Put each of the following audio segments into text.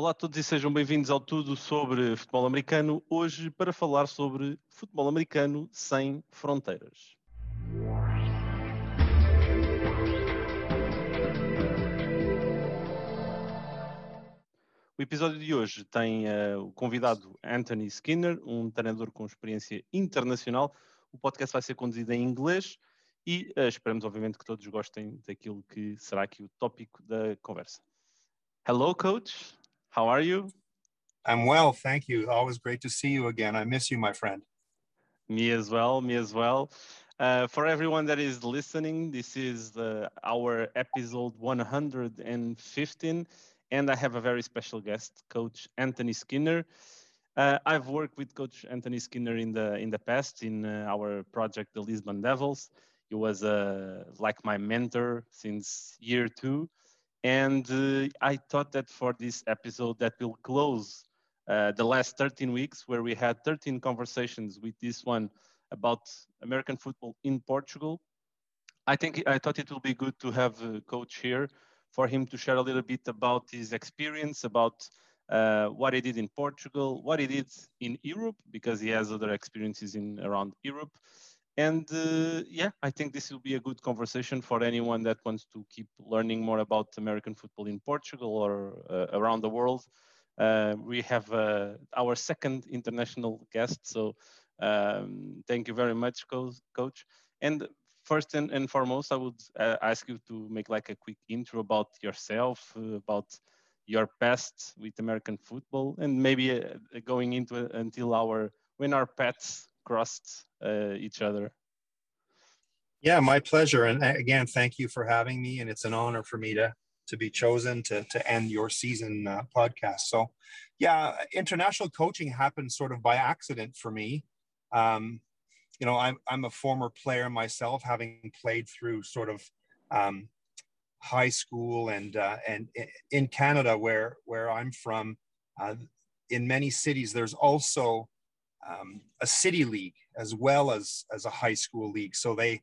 Olá a todos e sejam bem-vindos ao Tudo sobre Futebol Americano, hoje para falar sobre futebol americano sem fronteiras. O episódio de hoje tem uh, o convidado Anthony Skinner, um treinador com experiência internacional. O podcast vai ser conduzido em inglês e uh, esperamos, obviamente, que todos gostem daquilo que será aqui o tópico da conversa. Hello, coach. How are you? I'm well, thank you. Always great to see you again. I miss you, my friend. Me as well, me as well. Uh, for everyone that is listening, this is the, our episode 115, and I have a very special guest, Coach Anthony Skinner. Uh, I've worked with Coach Anthony Skinner in the in the past in uh, our project, the Lisbon Devils. He was uh, like my mentor since year two, and uh, I thought that for this episode that will close uh, the last 13 weeks where we had 13 conversations with this one about American football in Portugal. I think I thought it will be good to have a coach here for him to share a little bit about his experience, about uh, what he did in Portugal, what he did in Europe, because he has other experiences in around Europe, and uh, yeah, I think this will be a good conversation for anyone that wants to keep learning more about American football in Portugal or uh, around the world. Uh, we have uh, our second international guest, so um, thank you very much, coach. And first and, and foremost, I would uh, ask you to make like a quick intro about yourself, uh, about your past with American football, and maybe going into until our when our pets crossed uh, each other. Yeah, my pleasure. And again, thank you for having me. And it's an honor for me to to be chosen to to end your season uh, podcast. So, yeah, international coaching happened sort of by accident for me. Um, you know, I'm I'm a former player myself, having played through sort of um, high school and uh, and in Canada, where where I'm from. Uh, in many cities, there's also um, a city league as well as as a high school league. So they,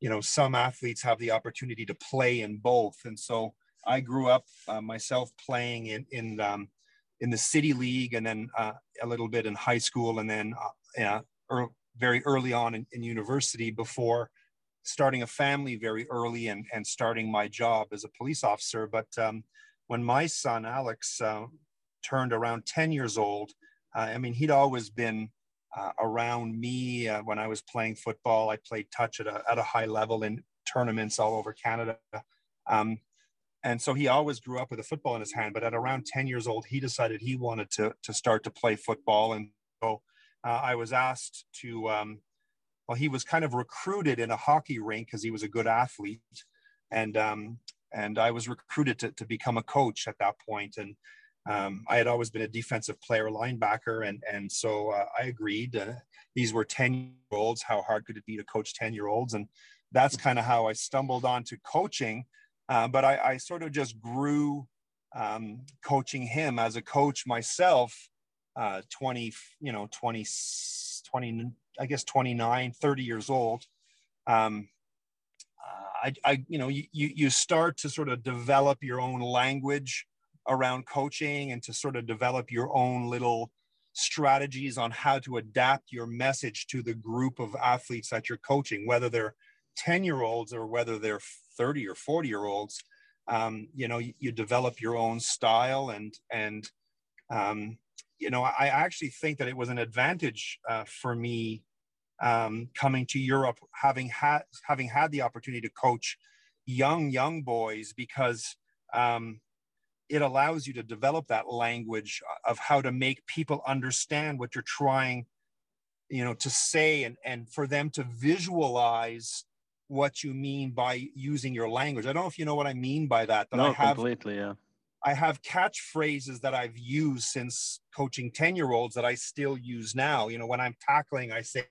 you know, some athletes have the opportunity to play in both. And so I grew up uh, myself playing in in um, in the city league, and then uh, a little bit in high school, and then uh, er, very early on in, in, university before starting a family very early and and starting my job as a police officer. But um, when my son Alex uh, turned around ten years old I mean, he'd always been uh, around me uh, when I was playing football. I played touch at a, at a high level in tournaments all over Canada. Um, and so he always grew up with a football in his hand. But at around 10 years old, he decided he wanted to, to start to play football. And so uh, I was asked to, um, well, he was kind of recruited in a hockey rink because he was a good athlete. And, um, and I was recruited to, to become a coach at that point. And um, I had always been a defensive player, linebacker, and and so uh, I agreed. Uh, these were ten year olds. How hard could it be to coach ten year olds? And that's kind of how I stumbled onto coaching. Uh, but I, I, sort of just grew um, coaching him as a coach myself. Uh, 20, you know, 20, 20, I guess 29, 30 years old. Um, I, I, you know, you, you start to sort of develop your own language around coaching and to sort of develop your own little strategies on how to adapt your message to the group of athletes that you're coaching, whether they're 10 year olds or whether they're 30 or 40 year olds. Um, you know, you, you, develop your own style and, and, um, you know, I actually think that it was an advantage uh, for me um, coming to Europe, having had having had the opportunity to coach young young boys, because um, it allows you to develop that language uh, of how to make people understand what you're trying you know to say and and for them to visualize what you mean by using your language. I don't know if you know what i mean by that but no, i have completely yeah. I have catchphrases that i've used since coaching 10 year olds that i still use now. You know when i'm tackling i say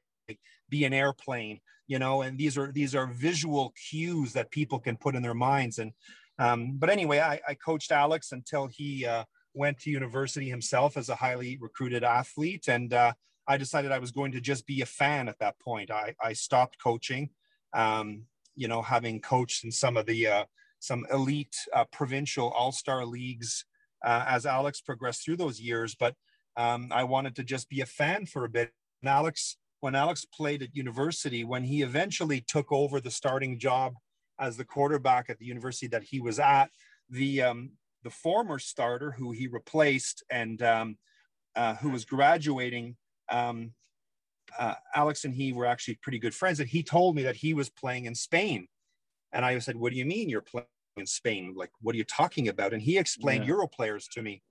be an airplane you know and these are these are visual cues that people can put in their minds. And um, but anyway, I, I, coached Alex until he uh, went to university himself as a highly recruited athlete. And uh, I decided I was going to just be a fan at that point. I, I stopped coaching, um, you know, having coached in some of the uh, some elite uh, provincial all-star leagues uh, as Alex progressed through those years. But um, I wanted to just be a fan for a bit. And Alex, when Alex played at university, when he eventually took over the starting job as the quarterback at the university that he was at, the um, the former starter who he replaced and um, uh, who was graduating, um, uh, Alex and he were actually pretty good friends. And he told me that he was playing in Spain, and I said, "What do you mean you're playing in Spain? Like, what are you talking about?" And he explained yeah. Europlayers to me.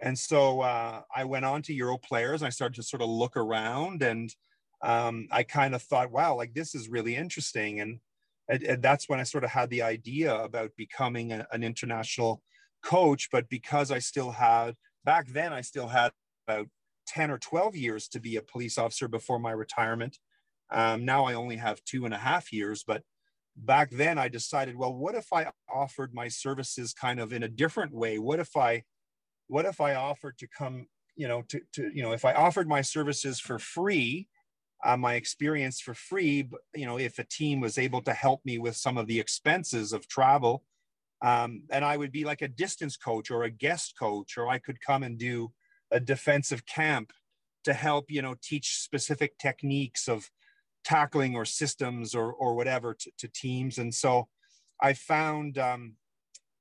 And so uh, I went on to Europlayers and I started to sort of look around and um, I kind of thought, wow, like this is really interesting. And, and, and that's when I sort of had the idea about becoming a, an international coach. But because I still had, back then, I still had about 10 or 12 years to be a police officer before my retirement. Um, now I only have two and a half years, but back then I decided, well, what if I offered my services kind of in a different way? What if I what if I offered to come, you know, to, to you know, if I offered my services for free, uh, my experience for free, but, you know, if a team was able to help me with some of the expenses of travel, um, and I would be like a distance coach or a guest coach, or I could come and do a defensive camp to help, you know, teach specific techniques of tackling or systems or, or whatever to, to teams. And so I found, um,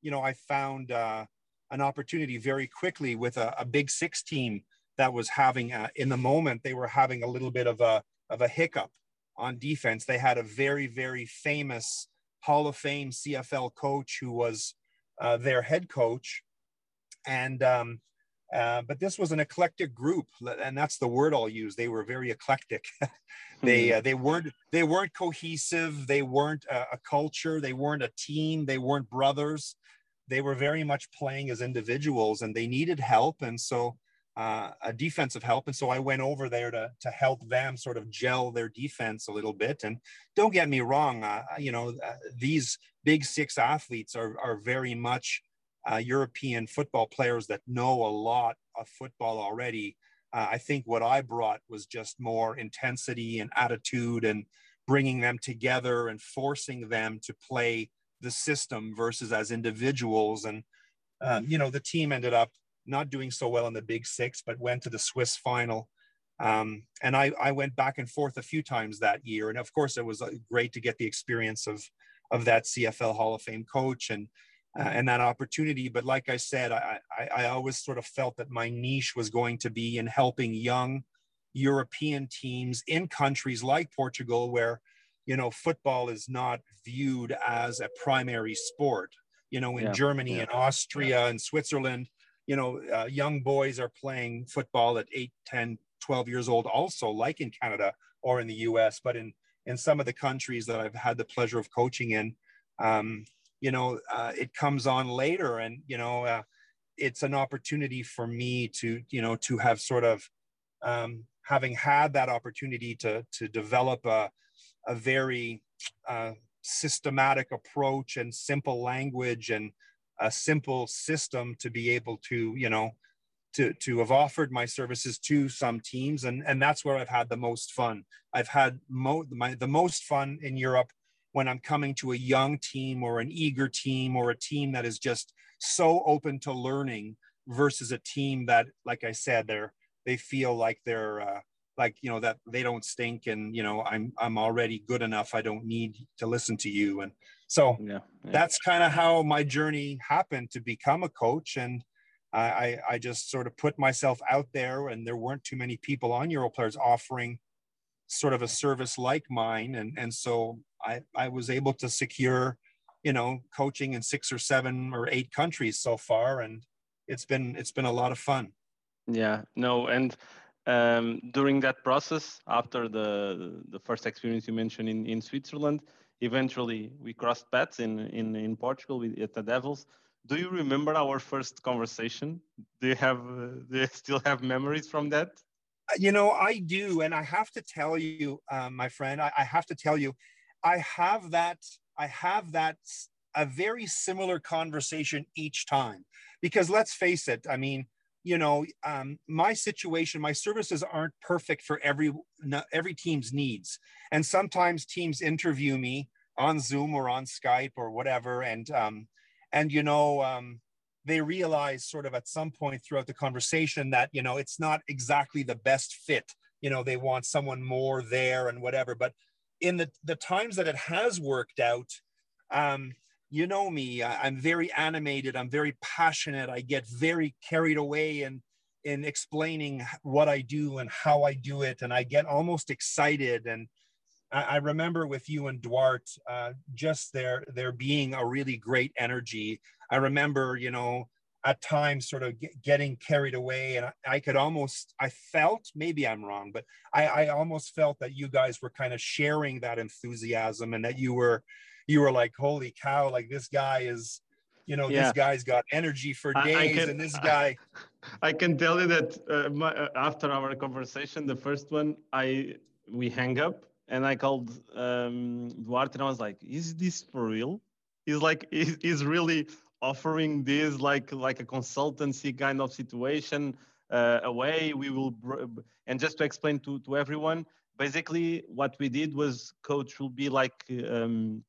you know, I found, uh, an opportunity very quickly with a, a big six team that was having a, in the moment they were having a little bit of a of a hiccup on defense. They had a very very famous Hall of Fame CFL coach who was uh, their head coach, and um, uh, but this was an eclectic group, and that's the word I'll use. They were very eclectic. they hmm. uh, they weren't they weren't cohesive. They weren't a, a, culture. They weren't a team. They weren't brothers they were very much playing as individuals and they needed help. And so uh, a defensive help. And so I went over there to, to help them sort of gel their defense a little bit. And don't get me wrong, uh, you know, uh, these big six athletes are, are very much uh, European football players that know a lot of football already. Uh, I think what I brought was just more intensity and attitude and bringing them together and forcing them to play the system versus as individuals. And, um, you know, the team ended up not doing so well in the Big Six, but went to the Swiss final. Um, and I, I went back and forth a few times that year. And of course, it was uh, great to get the experience of, of that CFL Hall of Fame coach and, uh, and that opportunity. But like I said, I, I, I always sort of felt that my niche was going to be in helping young European teams in countries like Portugal, where you know, football is not viewed as a primary sport. You know, in yeah. Germany yeah. and Austria yeah. and Switzerland, you know, uh, young boys are playing football at 8, 10, 12 years old, also like in Canada or in the US. But in, in some of the countries that I've had the pleasure of coaching in, um, you know, uh, it comes on later. And, you know, uh, it's an opportunity for me to, you know, to have sort of um, having had that opportunity to, to develop a, a very uh, systematic approach and simple language and a simple system to be able to you know to to have offered my services to some teams. And and that's where i've had the most fun. I've had mo- my, the most fun in europe when i'm coming to a young team or an eager team or a team that is just so open to learning versus a team that like i said they're they feel like they're uh, like you know that they don't stink and you know i'm i'm already good enough. I don't need to listen to you. And so yeah, yeah. that's kind of how my journey happened to become a coach. And I, I just sort of put myself out there and there weren't too many people on Europlayers offering sort of a service like mine. And and so I I was able to secure you know coaching in six or seven or eight countries so far. And it's been it's been a lot of fun. Yeah no and um, during that process, after the the first experience you mentioned in, in Switzerland, eventually we crossed paths in in, in Portugal with, at the Devils. Do you remember our first conversation? Do you have uh, do you still have memories from that? Uh, you know, I do, and I have to tell you, um, my friend, I, I have to tell you, I have that. I have that a very similar conversation each time because let's face it. I mean you know um, my situation my services aren't perfect for every every team's needs. And sometimes teams interview me on zoom or on skype or whatever and um, and you know um, they realize sort of at some point throughout the conversation that you know it's not exactly the best fit. You know they want someone more there and whatever. But in the the times that it has worked out um you know me I, i'm very animated i'm very passionate i get very carried away in in explaining what i do and how i do it and i get almost excited and I remember with you and Duarte, uh, just there there being a really great energy. I remember, you know, at times sort of get, getting carried away, and I, I, could almost, I felt, maybe I'm wrong, but I, I almost felt that you guys were kind of sharing that enthusiasm, and that you were, you were like, holy cow, like this guy is, you know, yeah. this guy's got energy for days, I, I can, and this guy. I can tell you that uh, my, uh, after our conversation, the first one, I we hang up and I called um, Duarte and I was like, "Is this for real?" He's like, he's really offering this like like a consultancy kind of situation uh, away. We will and just to explain to to everyone, basically what we did was coach will be like um,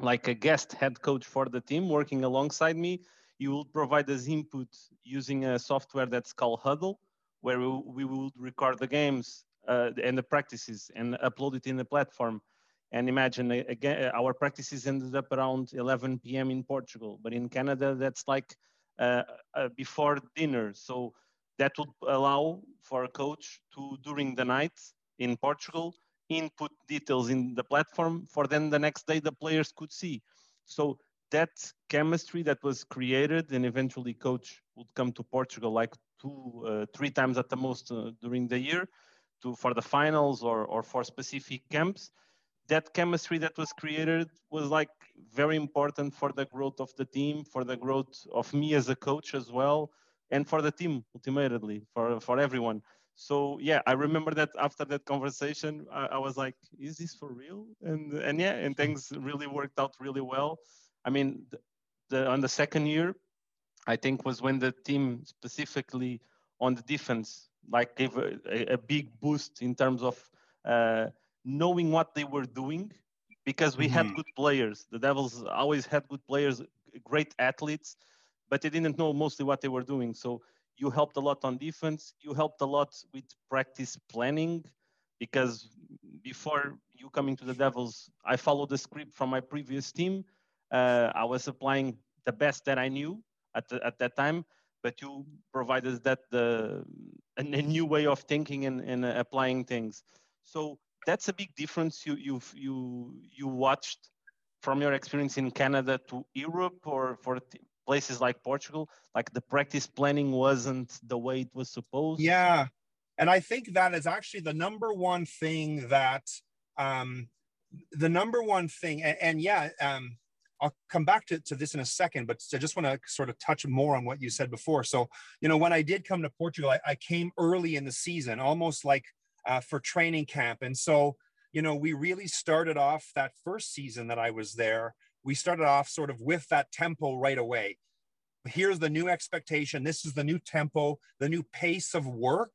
like a guest head coach for the team working alongside me. You will provide us input using a software that's called Hudl, where we, will record the games uh, and the practices and upload it in the platform. And imagine again, our practices ended up around 11 p.m. in Portugal, but in Canada that's like uh, uh, before dinner. So that would allow for a coach to during the night in Portugal input details in the platform for then the next day the players could see. So that chemistry that was created and eventually coach would come to Portugal like two, uh, three times at the most uh, during the year to for the finals or or for specific camps that chemistry that was created was like very important for the growth of the team for the growth of me as a coach as well and for the team ultimately for for everyone so yeah i remember that after that conversation i, I was like is this for real and and yeah and things really worked out really well i mean the, the on the second year i think was when the team specifically on the defense like gave a, a big boost in terms of uh, knowing what they were doing because we mm-hmm. had good players. The Devils always had good players, great athletes, but they didn't know mostly what they were doing. So you helped a lot on defense. You helped a lot with practice planning because before you coming to the Devils, I followed the script from my previous team. Uh, I was applying the best that I knew at, the, at that time but you provided that the a, a new way of thinking and, and applying things. So that's a big difference you you've, you you watched from your experience in Canada to Europe or for places like Portugal. Like the practice planning wasn't the way it was supposed. Yeah, and I think that is actually the number one thing that um, the number one thing, and, and yeah, um, I'll come back to, to this in a second, but I just want to sort of touch more on what you said before. So, you know, when I did come to Portugal, I, I came early in the season, almost like uh, for training camp. And so, you know, we really started off that first season that I was there. We started off sort of with that tempo right away. Here's the new expectation. This is the new tempo, the new pace of work.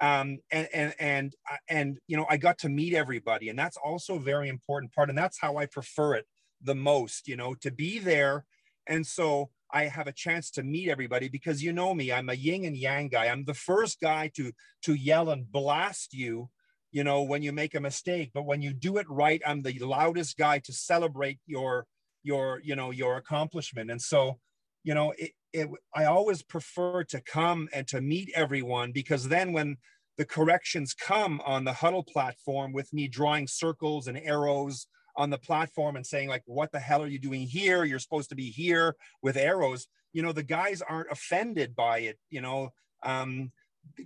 Um, and, and, and, uh, and, you know, I got to meet everybody and that's also a very important part. And that's how I prefer it the most, you know, to be there. And so I have a chance to meet everybody because you know me, I'm a yin and yang guy. I'm the first guy to to yell and blast you, you know, when you make a mistake. But when you do it right, I'm the loudest guy to celebrate your your you know your accomplishment. And so, you know, it, it I always prefer to come and to meet everyone because then when the corrections come on the Hudl platform with me drawing circles and arrows on the platform and saying like what the hell are you doing here you're supposed to be here with arrows you know the guys aren't offended by it you know um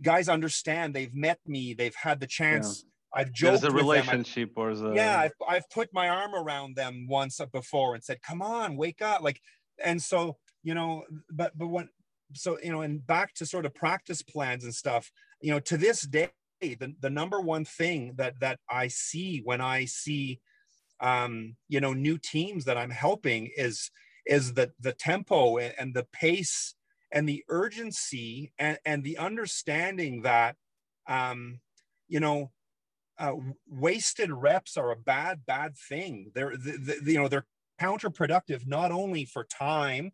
guys understand they've met me they've had the chance. Yeah. i've joked There's a relationship or a... yeah I've, I've put my arm around them once before and said come on wake up. Like and so you know but but when so you know and back to sort of practice plans and stuff you know to this day the, the number one thing that that i see when i see um, you know new teams that i'm helping is is the the tempo and the pace and the urgency and, and the understanding that um, you know uh, wasted reps are a bad bad thing. They're the, the, you know they're counterproductive not only for time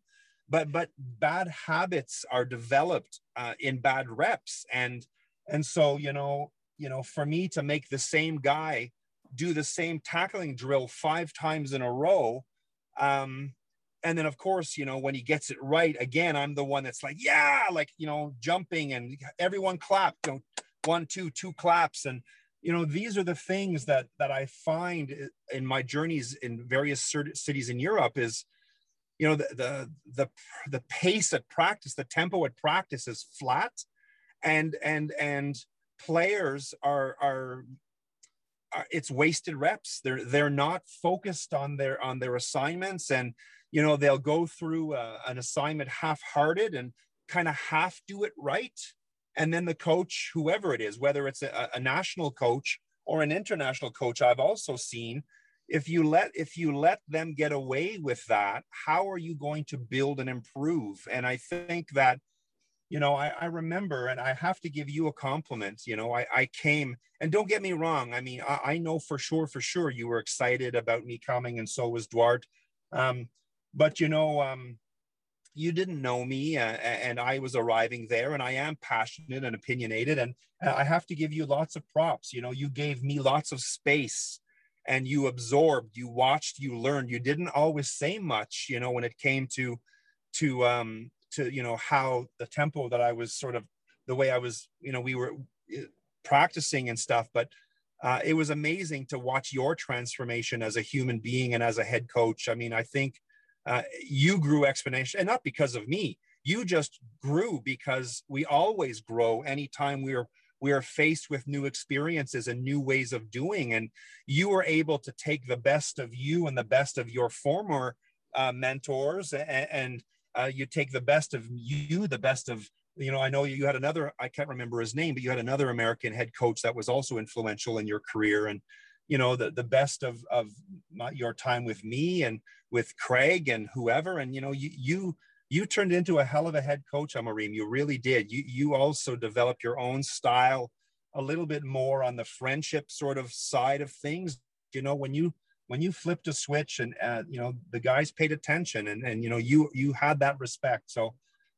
but but bad habits are developed uh, in bad reps. And and so you know you know for me to make the same guy do the same tackling drill five times in a row um and then of course you know when he gets it right again i'm the one that's like yeah like you know jumping and everyone clap you know one two two claps. And you know these are the things that that i find in my journeys in various cities in europe is you know the the the, the pace at practice the tempo at practice is flat. And and and players are are it's wasted reps. They're they're not focused on their on their assignments. And you know they'll go through uh, an assignment half-hearted and kind of half do it right. And then the coach whoever it is whether it's a, a national coach or an international coach i've also seen if you let if you let them get away with that how are you going to build and improve? And i think that you know I, I remember and i have to give you a compliment you know i, I came and don't get me wrong i mean I, I know for sure for sure you were excited about me coming and so was duarte. Um, but you know um, you didn't know me uh, and i was arriving there and i am passionate and opinionated and i have to give you lots of props. You know you gave me lots of space and you absorbed you watched you learned. You didn't always say much you know when it came to to um to you know how the tempo that i was sort of the way i was you know we were uh, practicing and stuff but uh, it was amazing to watch your transformation as a human being and as a head coach. I mean i think uh, you grew exponentially and not because of me. You just grew because we always grow anytime we're we are faced with new experiences and new ways of doing. And you were able to take the best of you and the best of your former uh, mentors and, and uh, you take the best of you the best of you know i know you had another i can't remember his name but you had another american head coach that was also influential in your career. And you know the, the best of of my, your time with me and with craig and whoever and you know you you you turned into a hell of a head coach, Amarim. You really did. You you also developed your own style a little bit more on the friendship sort of side of things. You know, when you when you flipped a switch and uh, you know the guys paid attention and and you know you you had that respect. So,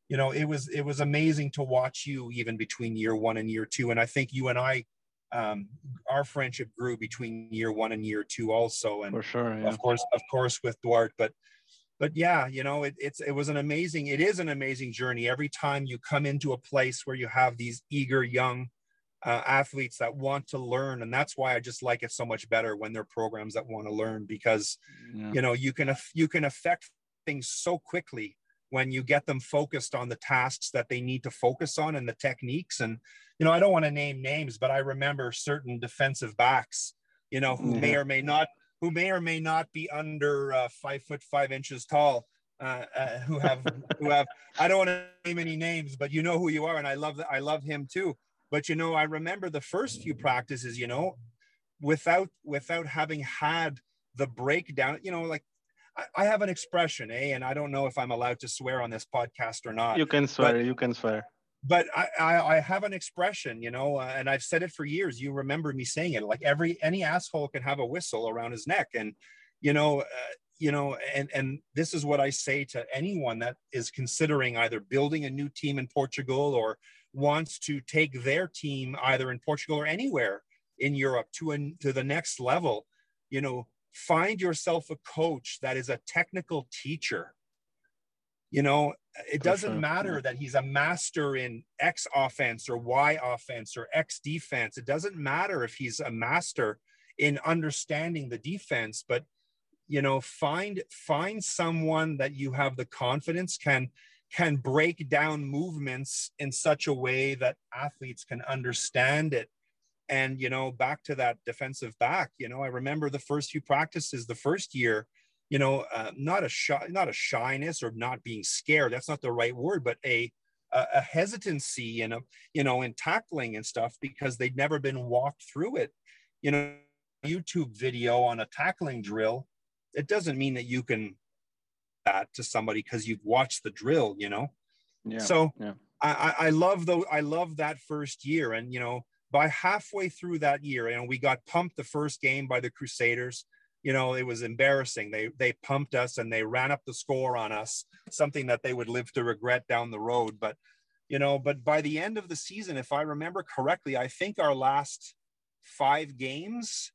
you know, it was it was amazing to watch you even between year one and year two. And I think you and I um, our friendship grew between year one and year two also and for sure yeah. of course of course with duarte but but yeah, you know, it, it's it was an amazing. It is an amazing journey. Every time you come into a place where you have these eager young uh, athletes that want to learn, and that's why I just like it so much better when they're programs that want to learn because yeah. you know you can you can affect things so quickly when you get them focused on the tasks that they need to focus on and the techniques and you know i don't want to name names but i remember certain defensive backs you know who may or may not who may or may not be under uh, five foot five inches tall, uh, uh, who have who have I don't want to name any names, but you know who you are, and I love that I love him too. But you know, I remember the first few practices, you know, without without having had the breakdown, you know, like I, have an expression, eh? And I don't know if I'm allowed to swear on this podcast or not. You can swear. But, you can swear but I, I, I have an expression, you know, uh, and I've said it for years. You remember me saying it. Like every any asshole can have a whistle around his neck, and you know, uh, you know, and and this is what I say to anyone that is considering either building a new team in Portugal or wants to take their team either in Portugal or anywhere in Europe to an, to the next level. You know, find yourself a coach that is a technical teacher. You know, it doesn't matter that he's a master in X offense or Y offense or X defense. It doesn't matter if he's a master in understanding the defense, but you know, find find someone that you have the confidence can can break down movements in such a way that athletes can understand it and you know back to that defensive back you know i remember the first few practices the first year you know, uh, not a shy, not a shyness or not being scared. That's not the right word, but a a, hesitancy and a you know in tackling and stuff because they'd never been walked through it. You know, YouTube video on a tackling drill, it doesn't mean that you can that to somebody because you've watched the drill. You know, yeah. So yeah. I, I love though I love that first year, and you know by halfway through that year, and we got pumped the first game by the Crusaders you know, it was embarrassing. They they pumped us and they ran up the score on us, something that they would live to regret down the road. But you know, but by the end of the season, if I remember correctly, I think our last five games,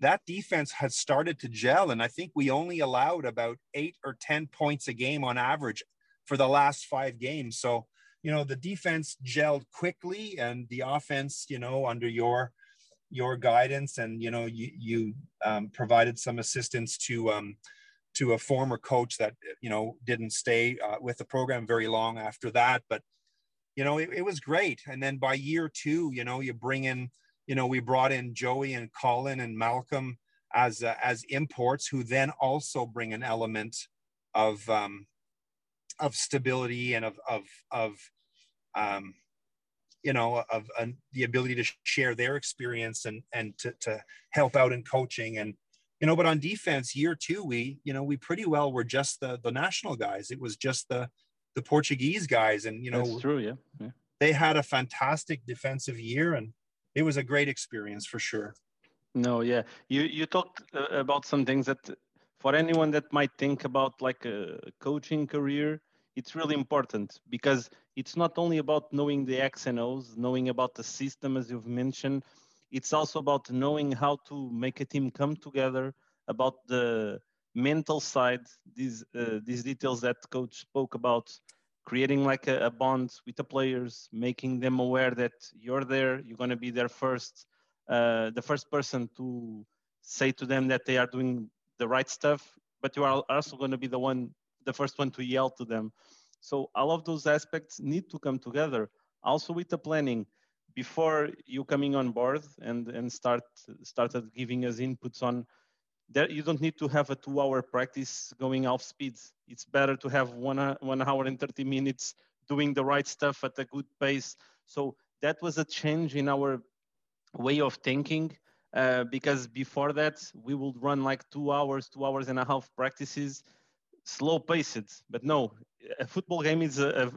that defense had started to gel. And I think we only allowed about eight or 10 points a game on average for the last five games. So, you know, the defense gelled quickly and the offense, you know, under your your guidance and you know you you um, provided some assistance to um, to a former coach that you know didn't stay uh, with the program very long after that. But you know it, it, was great. And then by year two you know you bring in you know we brought in joey and colin and malcolm as uh, as imports who then also bring an element of um of stability and of of of um you know of the ability to share their experience and and to, to help out in coaching. And you know but on defense year two we you know we pretty well were just the the national guys. It was just the the portuguese guys. And you know That's true. Yeah. yeah. they had a fantastic defensive year and it was a great experience for sure. No yeah. You you talked uh, about some things that for anyone that might think about like a coaching career it's really important because it's not only about knowing the X and O's, knowing about the system as you've mentioned. It's also about knowing how to make a team come together, about the mental side, these uh, these details that coach spoke about, creating like a, a, bond with the players, making them aware that you're there, you're going to be there first, uh, the first person to say to them that they are doing the right stuff, but you are also going to be the one the first one to yell to them. So all of those aspects need to come together. Also with the planning, before you coming on board and, and start started giving us inputs on there, you don't need to have a two hour practice going off speed. It's better to have one, one hour and 30 minutes doing the right stuff at a good pace. So that was a change in our way of thinking uh, because before that we would run like two hours, two hours and a half practices slow paced. But no, a football game is a,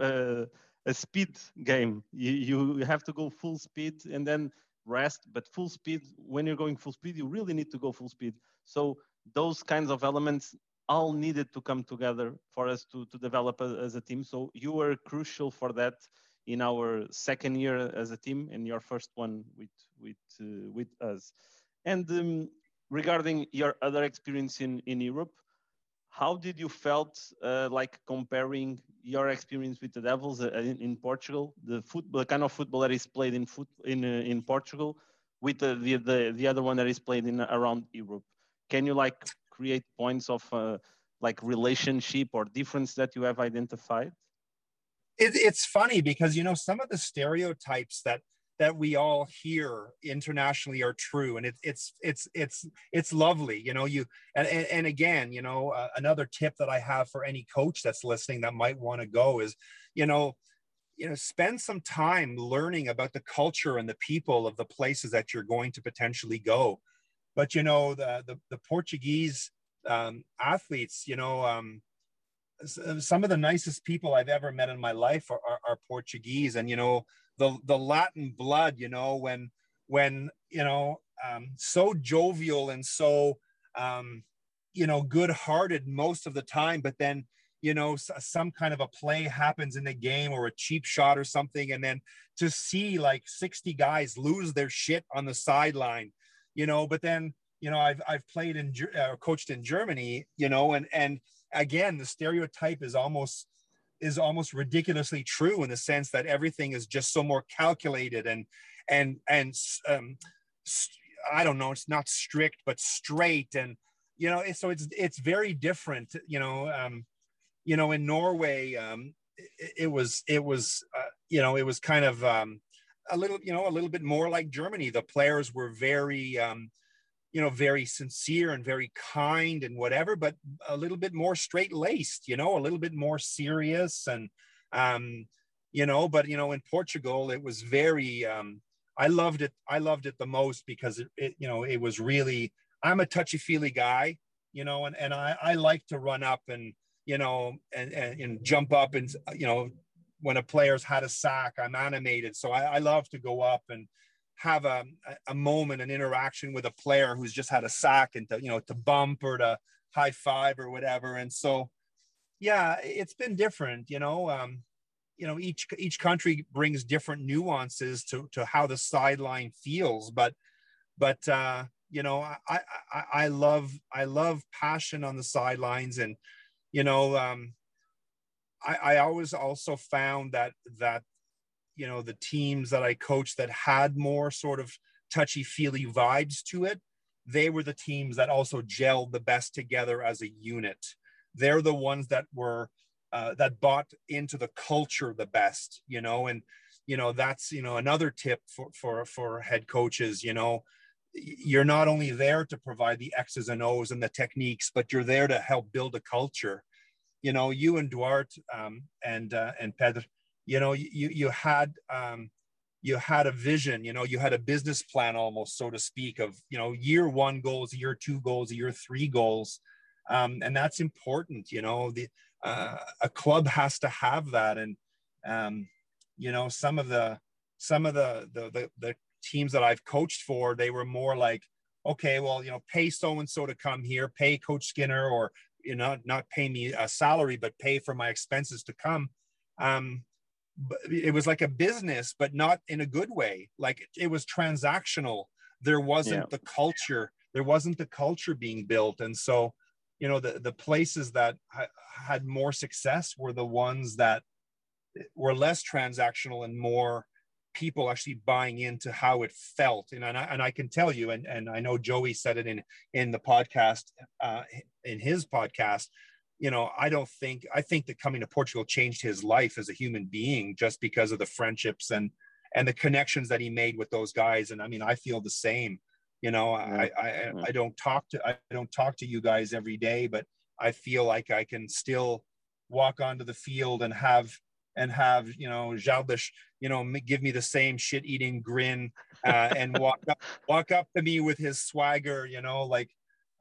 a, a speed game. You, you have to go full speed and then rest. But full speed, when you're going full speed, you really need to go full speed. So those kinds of elements all needed to come together for us to, to develop a, as a team. So you were crucial for that in our second year as a team and your first one with with uh, with us. And um, regarding your other experience in in Europe, how did you felt uh, like comparing your experience with the Devils uh, in, in, Portugal, the football, the kind of football that is played in foot in uh, in Portugal, with the, the, the the other one that is played in around Europe? Can you like create points of uh, like relationship or difference that you have identified? It, it's funny because you know some of the stereotypes that that we all hear internationally are true. And it, it's it's it's it's lovely you know you and, and, and again you know uh, another tip that i have for any coach that's listening that might want to go is you know you know spend some time learning about the culture and the people of the places that you're going to potentially go. But you know the the, the portuguese um, athletes you know um, some of the nicest people I've ever met in my life are, are, are Portuguese, and you know, the the Latin blood, you know, when when you know um, so jovial and so um, you know good-hearted most of the time, but then you know some kind of a play happens in the game or a cheap shot or something, and then to see like 60 guys lose their shit on the sideline, you know, but then you know I've I've played in uh, coached in Germany, you know, and and again the stereotype is almost is almost ridiculously true in the sense that everything is just so more calculated and and and um, I don't know, it's not strict but straight and you know so it's it's very different. You know, um, you know in Norway um, it, it was it was uh, you know it was kind of um, a little you know a little bit more like Germany. The players were very um, you know, very sincere and very kind and whatever, but a little bit more straight laced, you know, a little bit more serious. And, um, you know, but, you know, in Portugal, it was very, um, I loved it. I loved it the most because it, it you know, it was really, I'm a touchy feely guy, you know, and, and I, I like to run up and, you know, and, and, and jump up and, you know, when a player's had a sack, I'm animated. So I, I love to go up and, have a, a moment, an interaction with a player who's just had a sack and to, you know, to bump or to high five or whatever. And so, yeah, it's been different, you know, um, you know, each, each country brings different nuances to, to how the sideline feels, but, but, uh, you know, I, I, I love, I love passion on the sidelines and, you know, um, I, I always also found that, that you know the teams that I coached that had more sort of touchy feely vibes to it, they were the teams that also gelled the best together as a unit. They're the ones that were uh, that bought into the culture the best, you know, and you know that's you know another tip for for for head coaches, you know, you're not only there to provide the X's and O's and the techniques, but you're there to help build a culture. You know, you and Duarte um, and uh, and Pedro, you know you you had um, you had a vision you know you had a business plan almost so to speak of you know year one goals year two goals year three goals. Um, and that's important you know the uh, a club has to have that. And um, you know some of the some of the, the the the teams that i've coached for they were more like okay well you know pay so and so to come here pay coach skinner or you know not pay me a salary but pay for my expenses to come. Um, it was like a business, but not in a good way. Like it was transactional. There wasn't yeah. the culture. There wasn't the culture being built. And so, you know, the, the places that ha- had more success were the ones that were less transactional and more people actually buying into how it felt. And, and, I, and I can tell you, and, and I know Joey said it in, in the podcast, uh, in his podcast, you know, I don't think I think that coming to Portugal changed his life as a human being just because of the friendships and and the connections that he made with those guys. And I mean, I feel the same. You know, I I, I don't talk to I don't talk to you guys every day, but I feel like I can still walk onto the field and have and have you know Jaldish, you know, give me the same shit eating grin uh, and walk up walk up to me with his swagger, you know, like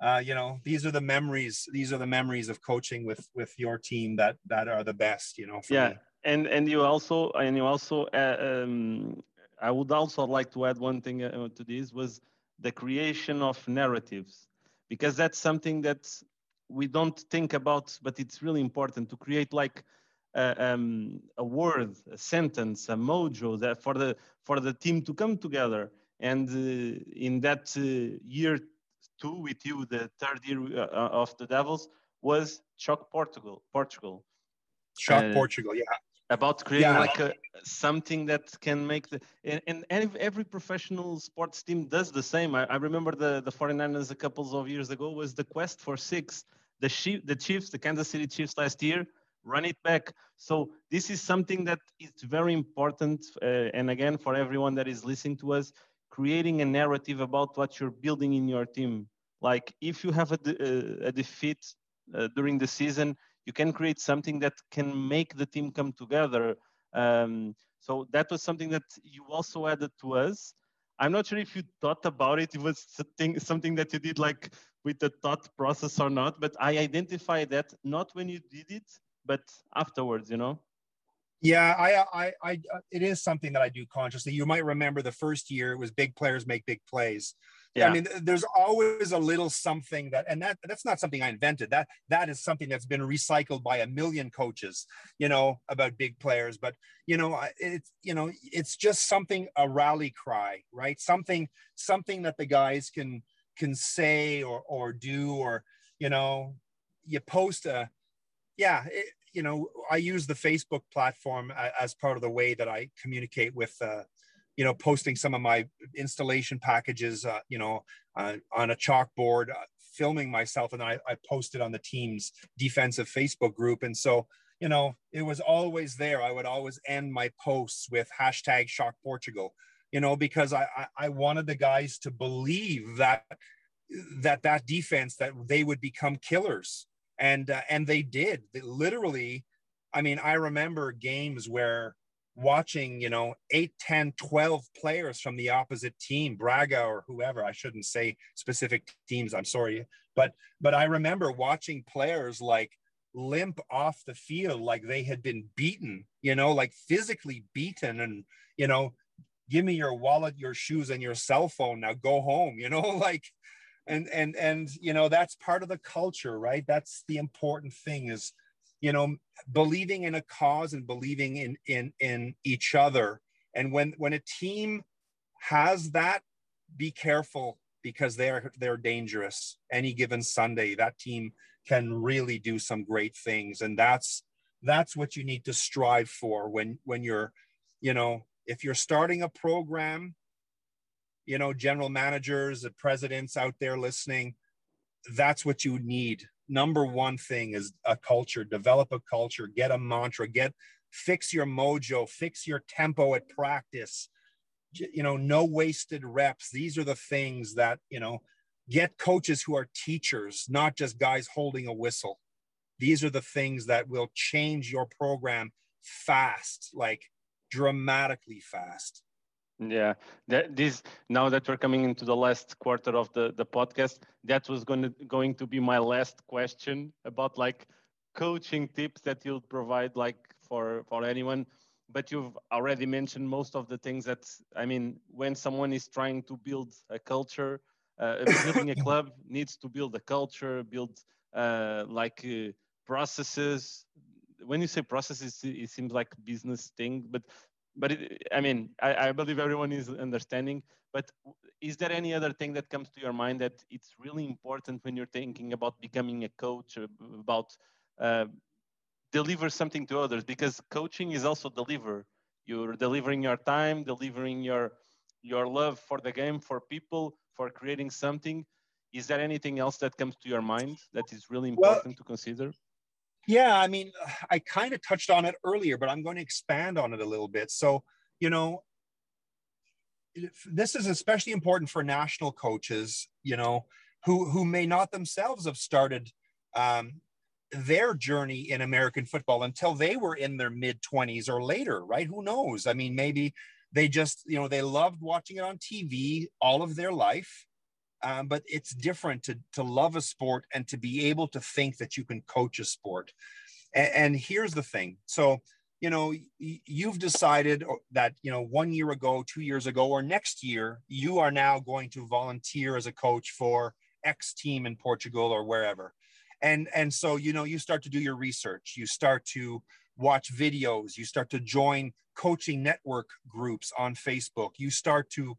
uh, you know these are the memories these are the memories of coaching with with your team that that are the best you know yeah me. and and you also and you also uh, um, i would also like to add one thing uh, to this was the creation of narratives because that's something that we don't think about but it's really important to create like uh, um, a word a sentence a mojo that for the for the team to come together and uh, in that uh, year two with you, the third year uh, uh, of the Devils, was Shock Portugal. Portugal. Shock uh, Portugal, yeah. About creating yeah. like a, something that can make the and, and every professional sports team does the same. I, I remember the the 49ers a couple of years ago was the quest for six. The Chief, the Chiefs, the Kansas City Chiefs last year run it back. So this is something that is very important. Uh, and again, for everyone that is listening to us, creating a narrative about what you're building in your team. Like if you have a, de- uh, a defeat uh, during the season, you can create something that can make the team come together. Um, so that was something that you also added to us. I'm not sure if you thought about it. It was something, something that you did like with the thought process or not, but I identified that not when you did it, but afterwards, you know? Yeah, I, I, I, uh, it is something that I do consciously. You might remember the first year it was big players make big plays. Yeah. I mean, there's always a little something that, and that that's not something I invented. That that is something that's been recycled by a million coaches, you know, about big players. But you know, it's you know, it's just something a rally cry, right? Something something that the guys can can say or or do, or you know, you post a, yeah. It, you know, I use the Facebook platform as part of the way that I communicate with, uh, you know, posting some of my installation packages, uh, you know, uh, on a chalkboard, uh, filming myself, and I, I posted on the team's defensive Facebook group. And so, you know, it was always there. I would always end my posts with hashtag Shock Portugal, you know, because I, I, I wanted the guys to believe that that that defense that they would become killers and uh, and they did. They literally i mean i remember games where watching you know 8 10 12 players from the opposite team braga or whoever i shouldn't say specific teams i'm sorry but but i remember watching players like limp off the field like they had been beaten you know like physically beaten and you know give me your wallet your shoes and your cell phone now go home you know like and and and you know that's part of the culture right? That's the important thing is you know believing in a cause and believing in in in each other. And when when a team has that be careful because they're they're dangerous. Any given sunday that team can really do some great things. And that's that's what you need to strive for when when you're you know if you're starting a program you know general managers and presidents out there listening that's what you need. Number one thing is a culture. Develop a culture. Get a mantra. Get fix your mojo. Fix your tempo at practice. You know no wasted reps. These are the things that you know get coaches who are teachers not just guys holding a whistle. These are the things that will change your program fast like dramatically fast yeah. That this now that we're coming into the last quarter of the the podcast that was going to going to be my last question about like coaching tips that you'll provide like for for anyone. But you've already mentioned most of the things that i mean when someone is trying to build a culture uh, building a club needs to build a culture build uh, like uh, processes. When you say processes it seems like business thing but but it, i mean I, I believe everyone is understanding but is there any other thing that comes to your mind that it's really important when you're thinking about becoming a coach about uh, deliver something to others? Because coaching is also deliver. You're delivering your time delivering your your love for the game for people for creating something. Is there anything else that comes to your mind that is really important well, to consider yeah i mean i kind of touched on it earlier but i'm going to expand on it a little bit so you know this is especially important for national coaches you know who who may not themselves have started um, their journey in American football until they were in their mid 20s or later, right? Who knows? I mean, maybe they just, you know, they loved watching it on TV all of their life. Um, but it's different to, to love a sport and to be able to think that you can coach a sport. And, and here's the thing. So, you know, you've decided that, you know, one year ago, two years ago, or next year, you are now going to volunteer as a coach for X team in Portugal or wherever and and so you know you start to do your research you start to watch videos you start to join coaching network groups on facebook you start to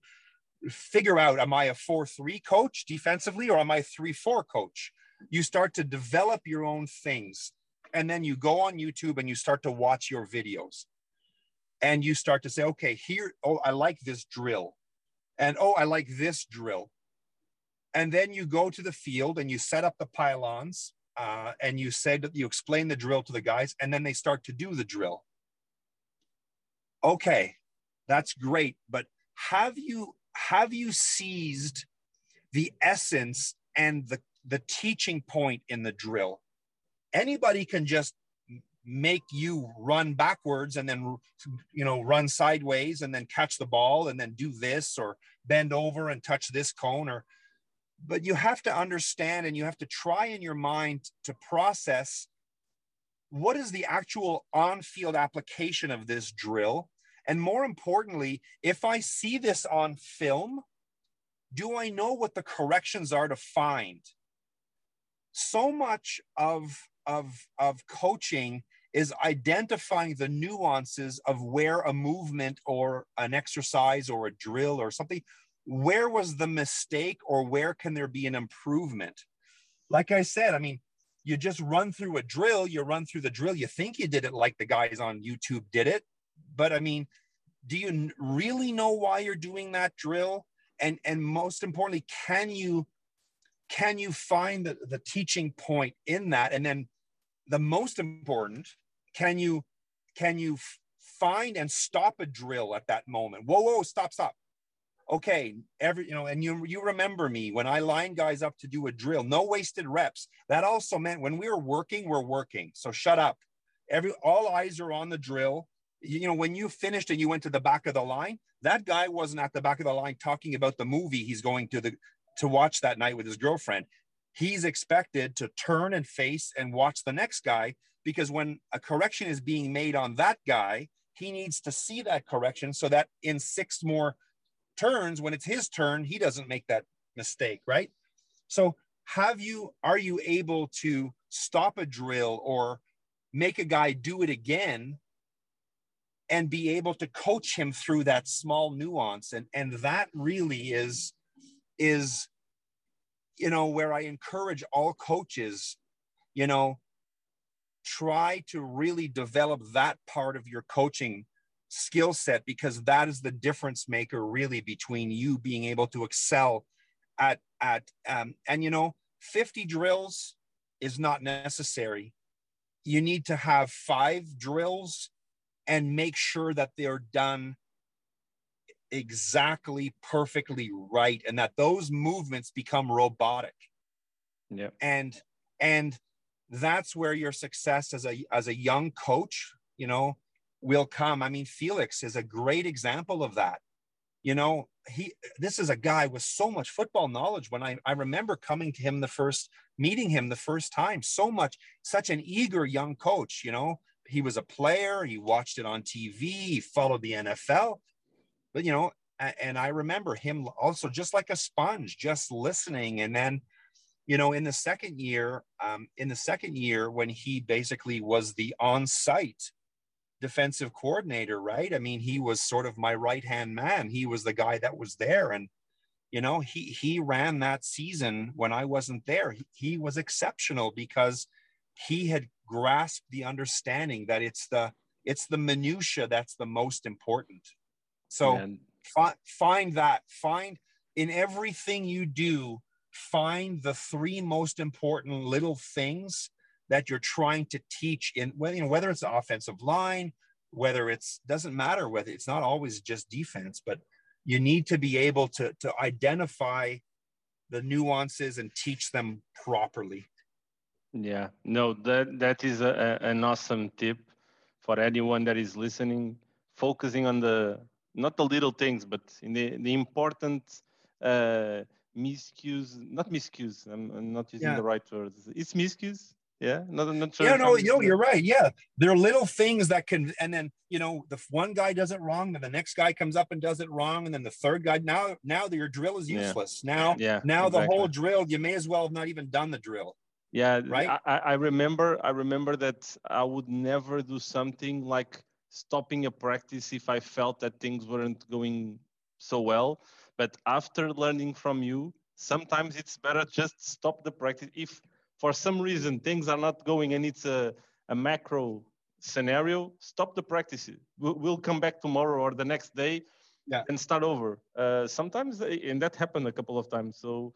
figure out am i a 4-3 coach defensively or am i a 3-4 coach? You start to develop your own things and then you go on youtube and you start to watch your videos. And you start to say okay here oh i like this drill. And oh i like this drill. And then you go to the field and you set up the pylons uh, and you said you explain the drill to the guys and then they start to do the drill. Okay that's great but have you have you seized the essence and the the teaching point in the drill? Anybody can just make you run backwards and then you know run sideways and then catch the ball and then do this or bend over and touch this cone or but you have to understand and you have to try in your mind to process what is the actual on-field application of this drill and more importantly if i see this on film do i know what the corrections are to find so much of of of coaching is identifying the nuances of where a movement or an exercise or a drill or something where was the mistake or where can there be an improvement? Like I said, I mean, you just run through a drill, you run through the drill, you think you did it like the guys on YouTube did it. But I mean, do you really know why you're doing that drill? And and most importantly, can you can you find the, the teaching point in that? And then the most important, can you can you find and stop a drill at that moment? Whoa, whoa, stop, stop okay, every you know, and you you remember me when I lined guys up to do a drill, no wasted reps. That also meant when we were working, we're working. So shut up. Every all eyes are on the drill. You know, when you finished and you went to the back of the line, that guy wasn't at the back of the line talking about the movie he's going to the to watch that night with his girlfriend. He's expected to turn and face and watch the next guy because when a correction is being made on that guy, he needs to see that correction so that in six more turns, when it's his turn, he doesn't make that mistake, right? So have you are you able to stop a drill or make a guy do it again and be able to coach him through that small nuance. And and that really is is you know where i encourage all coaches you know try to really develop that part of your coaching skill set because that is the difference maker really between you being able to excel at at um, and you know 50 drills is not necessary. You need to have five drills and make sure that they're done exactly perfectly right and that those movements become robotic. Yeah and and that's where your success as a as a young coach you know will come. I mean felix is a great example of that. You know he this is a guy with so much football knowledge. When i i remember coming to him the first meeting him the first time so much such an eager young coach you know he was a player he watched it on tv he followed the nfl but you know and i remember him also just like a sponge just listening. And then you know in the second year um, in the second year when he basically was the on-site defensive coordinator right? I mean he was sort of my right hand man. He was the guy that was there. And you know he he ran that season when i wasn't there. He, he was exceptional because he had grasped the understanding that it's the it's the minutia that's the most important. So fi- find that. Find in everything you do find the three most important little things that you're trying to teach in whether you know whether it's the offensive line whether it's doesn't matter whether it's not always just defense but you need to be able to to identify the nuances and teach them properly yeah. No that that is a, an awesome tip for anyone that is listening focusing on the not the little things but in the the important uh miscues not miscues i'm, I'm not using yeah. the right words. It's miscues? Yeah? Not, not sure yeah no you know, you're right. Yeah. There are little things that can and then you know the one guy does it wrong then the next guy comes up and does it wrong and then the third guy now now your drill is useless. Yeah. now yeah now exactly. the whole drill you may as well have not even done the drill yeah right I, I remember i remember that i would never do something like stopping a practice if i felt that things weren't going so well but after learning from you sometimes it's better just stop the practice if for some reason things are not going and it's a, a macro scenario, stop the practice. We'll, come back tomorrow or the next day yeah. and start over. Uh, sometimes, and that happened a couple of times. So,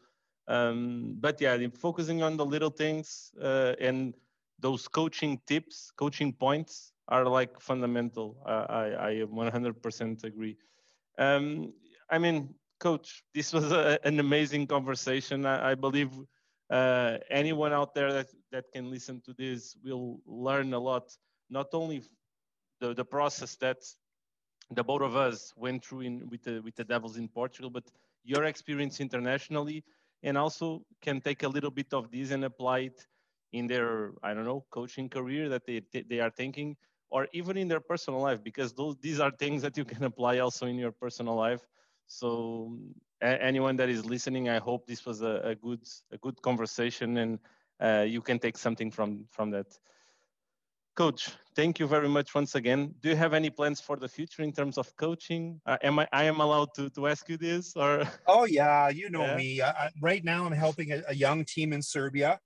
um, but yeah, focusing on the little things uh, and those coaching tips, coaching points are like fundamental. I, I 100% agree. Um, I mean, coach, this was a, an amazing conversation. I, I believe uh, anyone out there that, that can listen to this will learn a lot, not only the, the process that the both of us went through in, with, the, with the Devils in Portugal, but your experience internationally, and also can take a little bit of this and apply it in their, I don't know, coaching career that they, they are thinking, or even in their personal life, because those, these are things that you can apply also in your personal life. So anyone that is listening, I hope this was a, a good a good conversation and uh, you can take something from from that. Coach, thank you very much once again. Do you have any plans for the future in terms of coaching? Uh, am I, I am allowed to, to ask you this or? Oh yeah, you know yeah. me. I, right now I'm helping a, a, young team in Serbia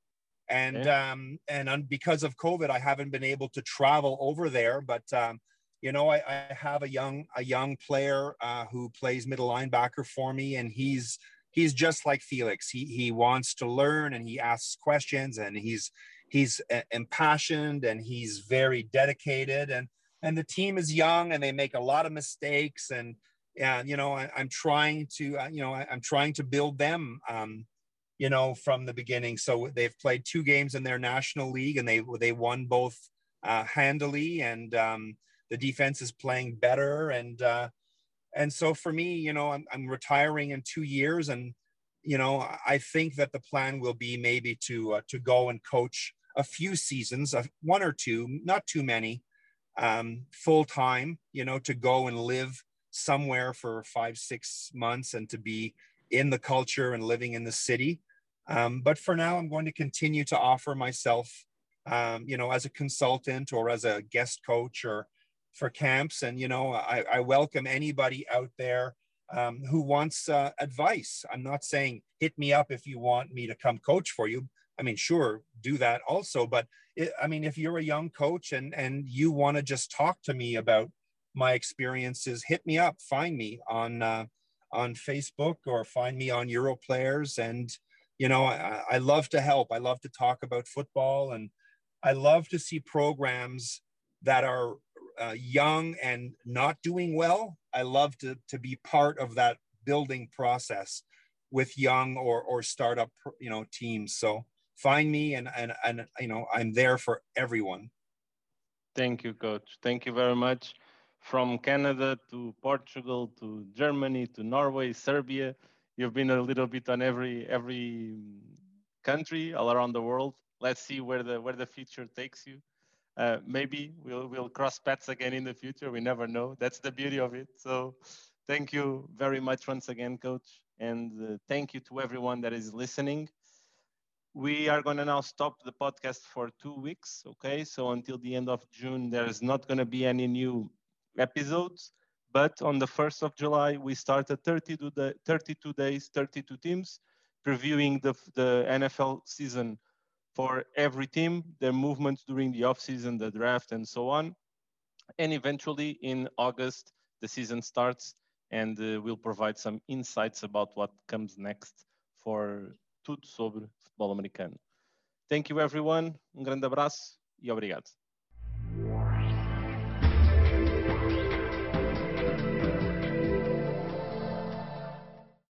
and yeah. um, and because of COVID, I haven't been able to travel over there, but um, you know, I, I have a young a young player uh, who plays middle linebacker for me, and he's he's just like Felix. He he wants to learn and he asks questions, and he's he's uh, impassioned and he's very dedicated, and and the team is young and they make a lot of mistakes, and and you know I, am trying to uh, you know I, am trying to build them. Um, you know, from the beginning. So they've played two games in their national league, and they they won both uh, handily, and um, the defense is playing better and uh, and so for me you know I'm, I'm retiring in two years and you know i think that the plan will be maybe to uh, to go and coach a few seasons one or two not too many um, full time, you know, to go and live somewhere for five, six months and to be in the culture and living in the city. Um, but for now, I'm going to continue to offer myself, um, you know, as a consultant or as a guest coach or for camps. And, you know, I, I welcome anybody out there um, who wants uh, advice. I'm not saying hit me up if you want me to come coach for you. I mean, sure, do that also. But it, I mean, if you're a young coach and and you want to just talk to me about my experiences, hit me up. Find me on uh, on Facebook or find me on Europlayers. And you know, I, I love to help. I love to talk about football, and I love to see programs that are uh, young and not doing well. I love to to be part of that building process with young or or startup you know teams. So find me and and and you know I'm there for everyone. Thank you, coach. Thank you very much. From Canada to Portugal to Germany to Norway, Serbia, you've been a little bit on every every country all around the world. Let's see where the where the future takes you. Uh, maybe we'll we'll cross paths again in the future. We never know. That's the beauty of it. So, thank you very much once again, coach, and uh, thank you to everyone that is listening. We are going to now stop the podcast for two weeks. Okay, so until the end of June, there is not going to be any new episodes. But on the 1st of July, we started 32, day, 32 days, 32 teams, previewing the, the NFL season for every team, their movements during the offseason, the draft, and so on. And eventually in August, the season starts and uh, we'll provide some insights about what comes next for tudo sobre futebol americano. Thank you everyone, um grande abraço e obrigado.